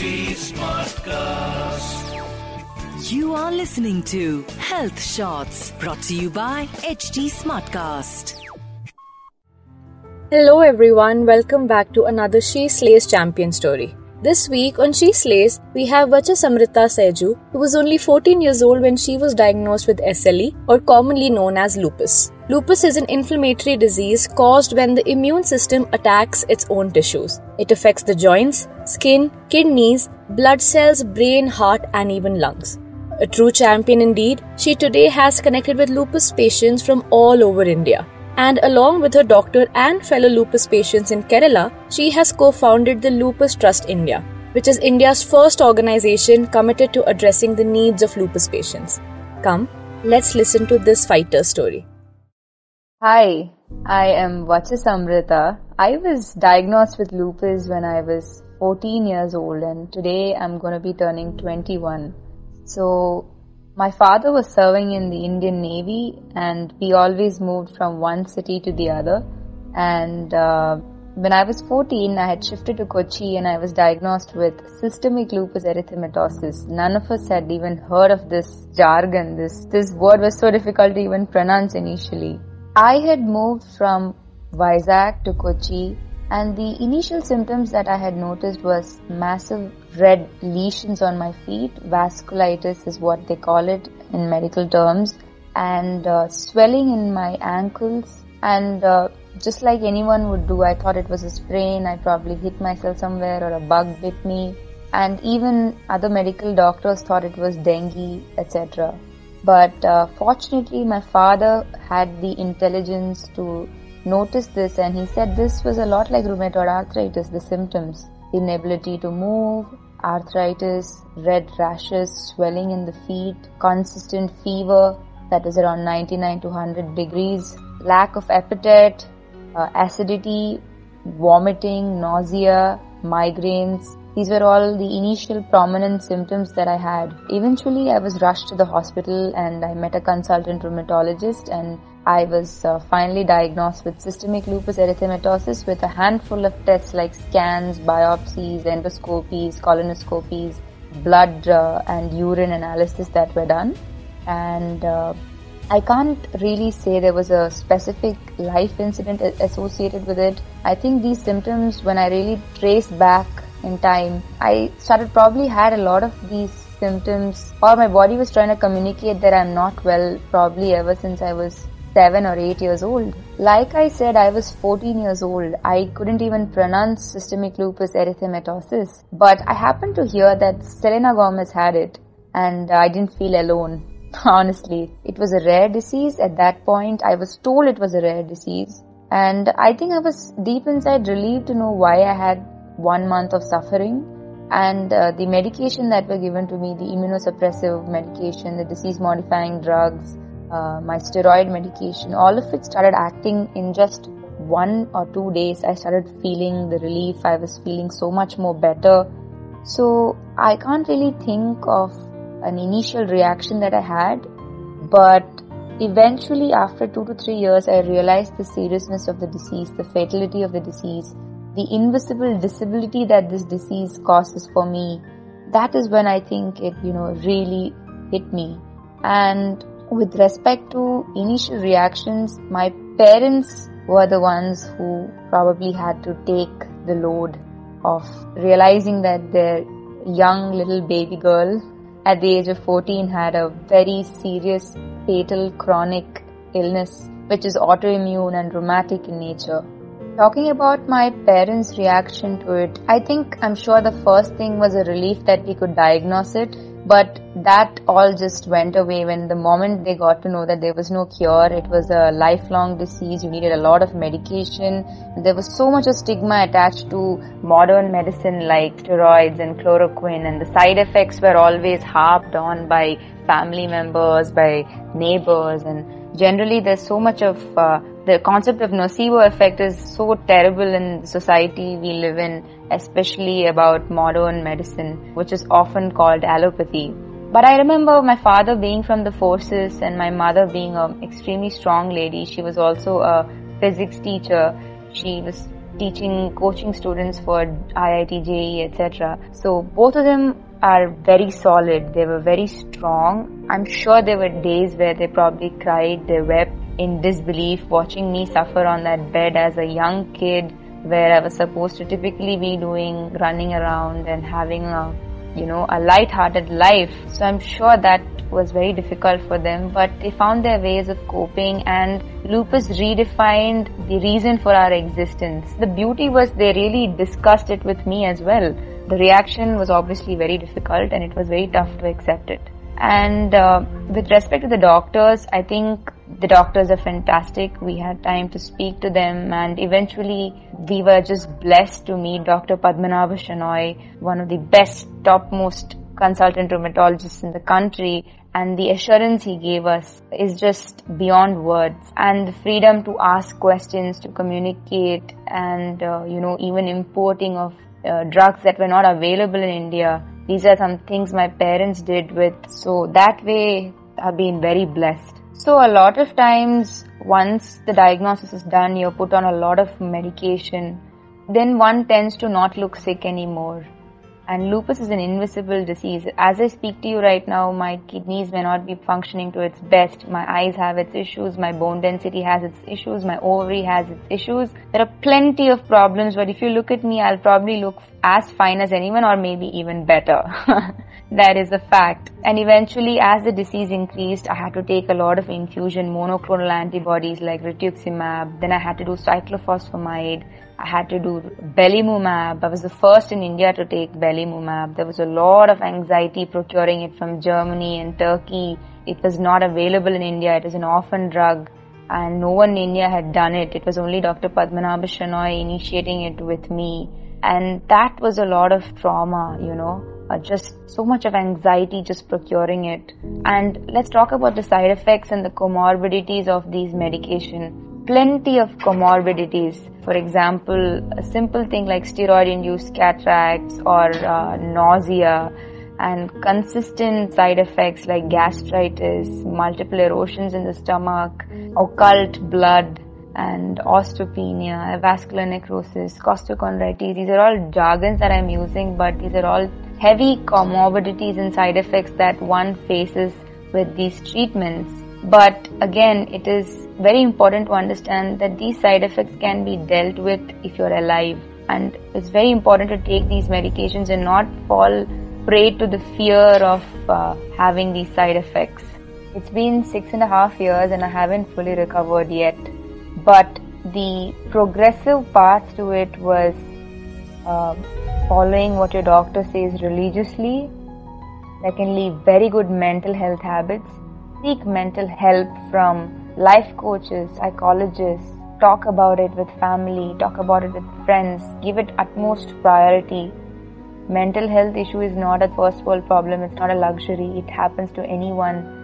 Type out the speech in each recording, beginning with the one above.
Smartcast. You are listening to Health Shots brought to you by HT Smartcast. Hello everyone, welcome back to another She Slays champion story. This week on She Slays, we have Vacha Samrita Seju, who was only 14 years old when she was diagnosed with SLE, or commonly known as lupus. Lupus is an inflammatory disease caused when the immune system attacks its own tissues. It affects the joints, skin, kidneys, blood cells, brain, heart, and even lungs. A true champion indeed, she today has connected with lupus patients from all over India and along with her doctor and fellow lupus patients in Kerala, she has co founded the Lupus Trust India, which is India's first organization committed to addressing the needs of lupus patients. Come, let's listen to this fighter story. Hi, I am Vachasamrita. I was diagnosed with lupus when I was 14 years old, and today I'm going to be turning 21. So, my father was serving in the Indian Navy, and we always moved from one city to the other. And uh, when I was 14, I had shifted to Kochi and I was diagnosed with systemic lupus erythematosus. None of us had even heard of this jargon. This, this word was so difficult to even pronounce initially. I had moved from Vizag to Kochi and the initial symptoms that I had noticed was massive red lesions on my feet. Vasculitis is what they call it in medical terms, and uh, swelling in my ankles. And uh, just like anyone would do, I thought it was a sprain. I probably hit myself somewhere or a bug bit me. And even other medical doctors thought it was dengue, etc. But uh, fortunately, my father had the intelligence to notice this and he said this was a lot like rheumatoid arthritis, the symptoms. Inability to move, arthritis, red rashes, swelling in the feet, consistent fever that is around 99 to 100 degrees, lack of appetite, uh, acidity, vomiting, nausea, migraines. These were all the initial prominent symptoms that I had. Eventually, I was rushed to the hospital and I met a consultant rheumatologist and I was uh, finally diagnosed with systemic lupus erythematosus with a handful of tests like scans, biopsies, endoscopies, colonoscopies, blood uh, and urine analysis that were done. And uh, I can't really say there was a specific life incident associated with it. I think these symptoms, when I really trace back in time, I started probably had a lot of these symptoms or my body was trying to communicate that I'm not well probably ever since I was 7 or 8 years old. Like I said, I was 14 years old. I couldn't even pronounce systemic lupus erythematosus. But I happened to hear that Selena Gomez had it and I didn't feel alone. Honestly, it was a rare disease at that point. I was told it was a rare disease. And I think I was deep inside relieved to know why I had one month of suffering. And uh, the medication that were given to me, the immunosuppressive medication, the disease modifying drugs, uh, my steroid medication, all of it started acting in just one or two days. I started feeling the relief. I was feeling so much more better. So I can't really think of an initial reaction that I had, but eventually after two to three years, I realized the seriousness of the disease, the fatality of the disease, the invisible disability that this disease causes for me. That is when I think it, you know, really hit me. And with respect to initial reactions, my parents were the ones who probably had to take the load of realizing that their young little baby girl at the age of 14 had a very serious, fatal, chronic illness which is autoimmune and rheumatic in nature. Talking about my parents' reaction to it, I think I'm sure the first thing was a relief that we could diagnose it but that all just went away when the moment they got to know that there was no cure, it was a lifelong disease, you needed a lot of medication. There was so much of stigma attached to modern medicine like steroids and chloroquine, and the side effects were always harped on by family members, by neighbors, and generally there's so much of uh, the concept of nocebo effect is so terrible in society we live in especially about modern medicine, which is often called allopathy. But I remember my father being from the forces and my mother being an extremely strong lady. She was also a physics teacher. She was teaching, coaching students for IIT, JEE, etc. So both of them are very solid. They were very strong. I'm sure there were days where they probably cried, they wept in disbelief watching me suffer on that bed as a young kid where I was supposed to typically be doing running around and having a you know a light-hearted life. So i'm sure that was very difficult for them but they found their ways of coping and lupus redefined the reason for our existence. The beauty was they really discussed it with me as well. The reaction was obviously very difficult and it was very tough to accept it. And uh, with respect to the doctors i think the doctors are fantastic. We had time to speak to them and eventually we were just blessed to meet Dr. Padmanabha Shenoy, one of the best, topmost consultant rheumatologists in the country and the assurance he gave us is just beyond words and the freedom to ask questions to communicate and uh, you know even importing of uh, drugs that were not available in india these are some things my parents did with so that way i've been very blessed so a lot of times once the diagnosis is done, you're put on a lot of medication, then one tends to not look sick anymore. And lupus is an invisible disease. As I speak to you right now, my kidneys may not be functioning to its best. My eyes have its issues. My bone density has its issues. My ovary has its issues. There are plenty of problems, but if you look at me, I'll probably look as fine as anyone or maybe even better. That is a fact. And eventually, as the disease increased, I had to take a lot of infusion monoclonal antibodies like rituximab. Then I had to do cyclophosphamide. I had to do belimumab. I was the first in India to take belimumab. There was a lot of anxiety procuring it from Germany and Turkey. It was not available in India. It is an orphan drug and no one in India had done it. It was only Dr. Padmanabha Shenoy initiating it with me. And that was a lot of trauma, you know uh, just so much of anxiety just procuring it. And let's talk about the side effects and the comorbidities of these medication. Plenty of comorbidities. For example, a simple thing like steroid-induced cataracts or uh, nausea and consistent side effects like gastritis, multiple erosions in the stomach, occult blood, and osteopenia, vascular necrosis, costochondritis. These are all jargons that I'm using, but these are all heavy comorbidities and side effects that one faces with these treatments. But again, it is very important to understand that these side effects can be dealt with if you're alive. And it's very important to take these medications and not fall prey to the fear of uh, having these side effects. It's been six and a half years and I haven't fully recovered yet. But the progressive path to it was uh, following what your doctor says religiously. Secondly, very good mental health habits. Seek mental help from life coaches, psychologists. Talk about it with family, talk about it with friends. Give it utmost priority. Mental health issue is not a first world problem, it's not a luxury. It happens to anyone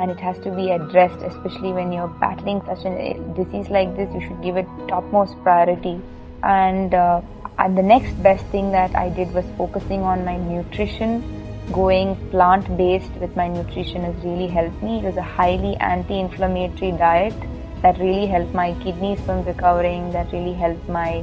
and it has to be addressed, especially when you're battling such a disease like this. You should give it topmost priority. And uh, and the next best thing that I did was focusing on my nutrition. Going plant based with my nutrition has really helped me. It was a highly anti inflammatory diet that really helped my kidneys from recovering, that really helped my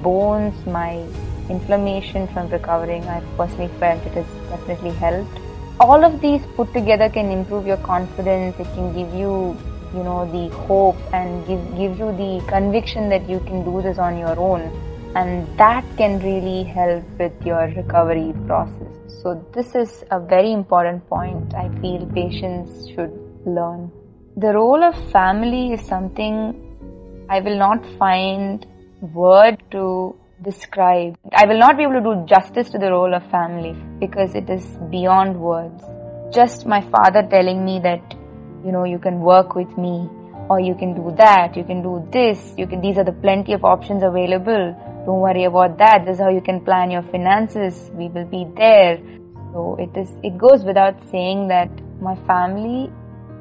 bones, my inflammation from recovering. I personally felt it has definitely helped. All of these put together can improve your confidence, it can give you you know the hope and give give you the conviction that you can do this on your own and that can really help with your recovery process. So, this is a very important point I feel patients should learn. The role of family is something I will not find word to describe. I will not be able to do justice to the role of family because it is beyond words. Just my father telling me that, you know, you can work with me or you can do that, you can do this, you can, these are the plenty of options available don't worry about that. This is how you can plan your finances. We will be there. So it is, it goes without saying that my family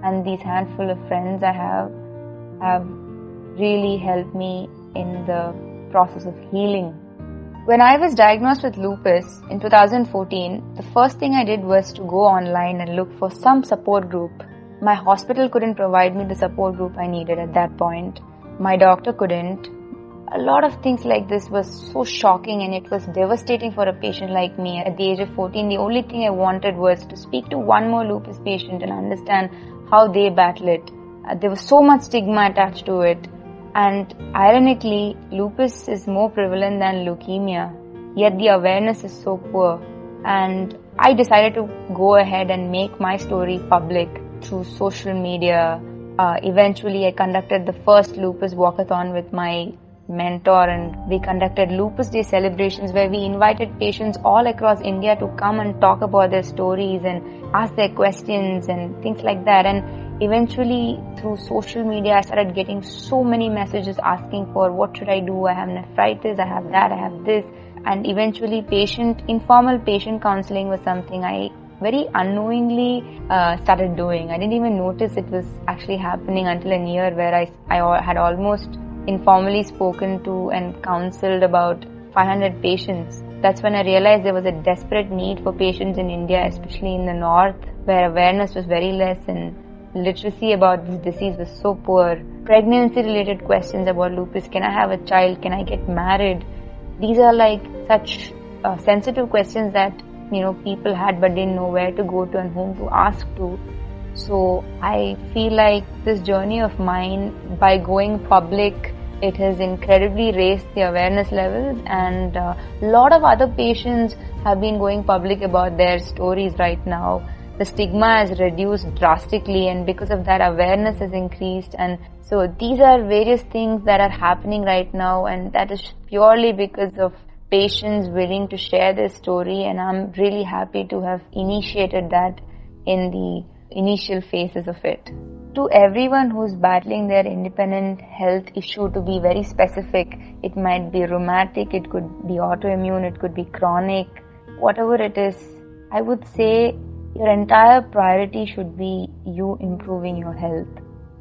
and these handful of friends I have have really helped me in the process of healing. When I was diagnosed with lupus in 2014, the first thing I did was to go online and look for some support group. My hospital couldn't provide me the support group I needed at that point. My doctor couldn't a lot of things like this was so shocking and it was devastating for a patient like me at the age of 14 the only thing i wanted was to speak to one more lupus patient and understand how they battle it uh, there was so much stigma attached to it and ironically lupus is more prevalent than leukemia yet the awareness is so poor. And i decided to go ahead and make my story public through social media. Uh, eventually i conducted the first lupus walkathon with my mentor and we conducted lupus day celebrations where we invited patients all across india to come and talk about their stories and ask their questions and things like that. And eventually through social media i started getting so many messages asking for what should i do? I have nephritis i have that i have this. And eventually patient informal patient counseling was something i very unknowingly uh, started doing. I didn't even notice it was actually happening until a year where i, I had almost informally spoken to and counseled about 500 patients. That's when I realized there was a desperate need for patients in India, especially in the north, where awareness was very less and literacy about this disease was so poor. Pregnancy related questions about lupus can I have a child? Can I get married? These are like such uh, sensitive questions that you know people had but didn't know where to go to and whom to ask to. So I feel like this journey of mine, by going public, it has incredibly raised the awareness levels, and a uh, lot of other patients have been going public about their stories right now. The stigma has reduced drastically, and because of that, awareness has increased. And so, these are various things that are happening right now, and that is purely because of patients willing to share their story. And I'm really happy to have initiated that in the initial phases of it. To everyone who's battling their independent health issue, to be very specific, it might be rheumatic, it could be autoimmune, it could be chronic, whatever it is, I would say your entire priority should be you improving your health.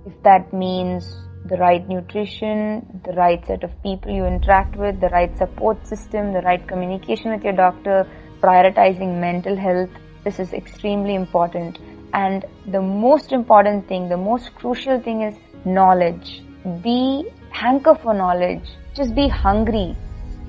If that means the right nutrition, the right set of people you interact with, the right support system, the right communication with your doctor, prioritizing mental health, this is extremely important and the most important thing, the most crucial thing is knowledge. Be hanker for knowledge. Just be hungry.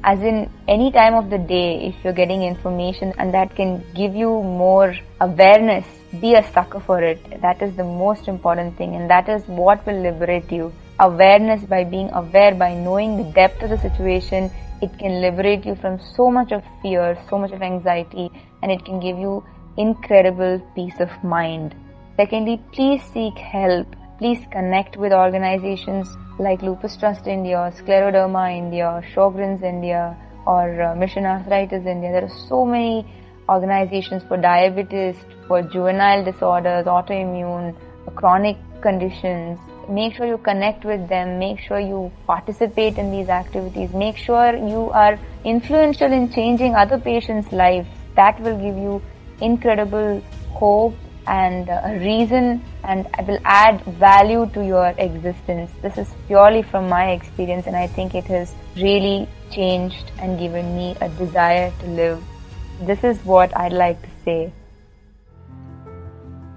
As in any time of the day, if you're getting information and that can give you more awareness, be a sucker for it. That is the most important thing and that is what will liberate you. Awareness by being aware, by knowing the depth of the situation, it can liberate you from so much of fear, so much of anxiety, and it can give you incredible peace of mind. Secondly, please seek help. Please connect with organizations like Lupus Trust India, Scleroderma India, Sjogren's India, or uh, Mission Arthritis India. There are so many organizations for diabetes, for juvenile disorders, autoimmune, chronic conditions. Make sure you connect with them. Make sure you participate in these activities. Make sure you are influential in changing other patients' lives. That will give you incredible hope and a reason and I will add value to your existence. This is purely from my experience and I think it has really changed and given me a desire to live. This is what I'd like to say.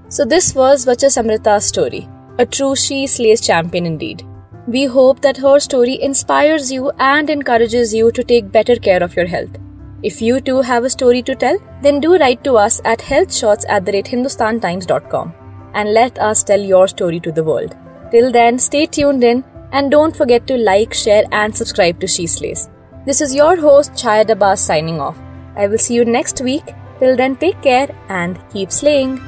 So this was Vacha Samrita's story, a true She Slays champion indeed. We hope that her story inspires you and encourages you to take better care of your health. If you too have a story to tell, then do write to us at healthshots at the rate hindustantimes.com and let us tell your story to the world. Till then, stay tuned in and don't forget to like, share, and subscribe to She Slays. This is your host, Chaya Dabas signing off. I will see you next week. Till then, take care and keep slaying.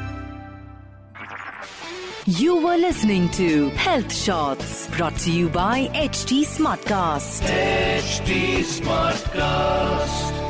You were listening to Health Shots brought to you by HT Smartcast. HT Smartcast.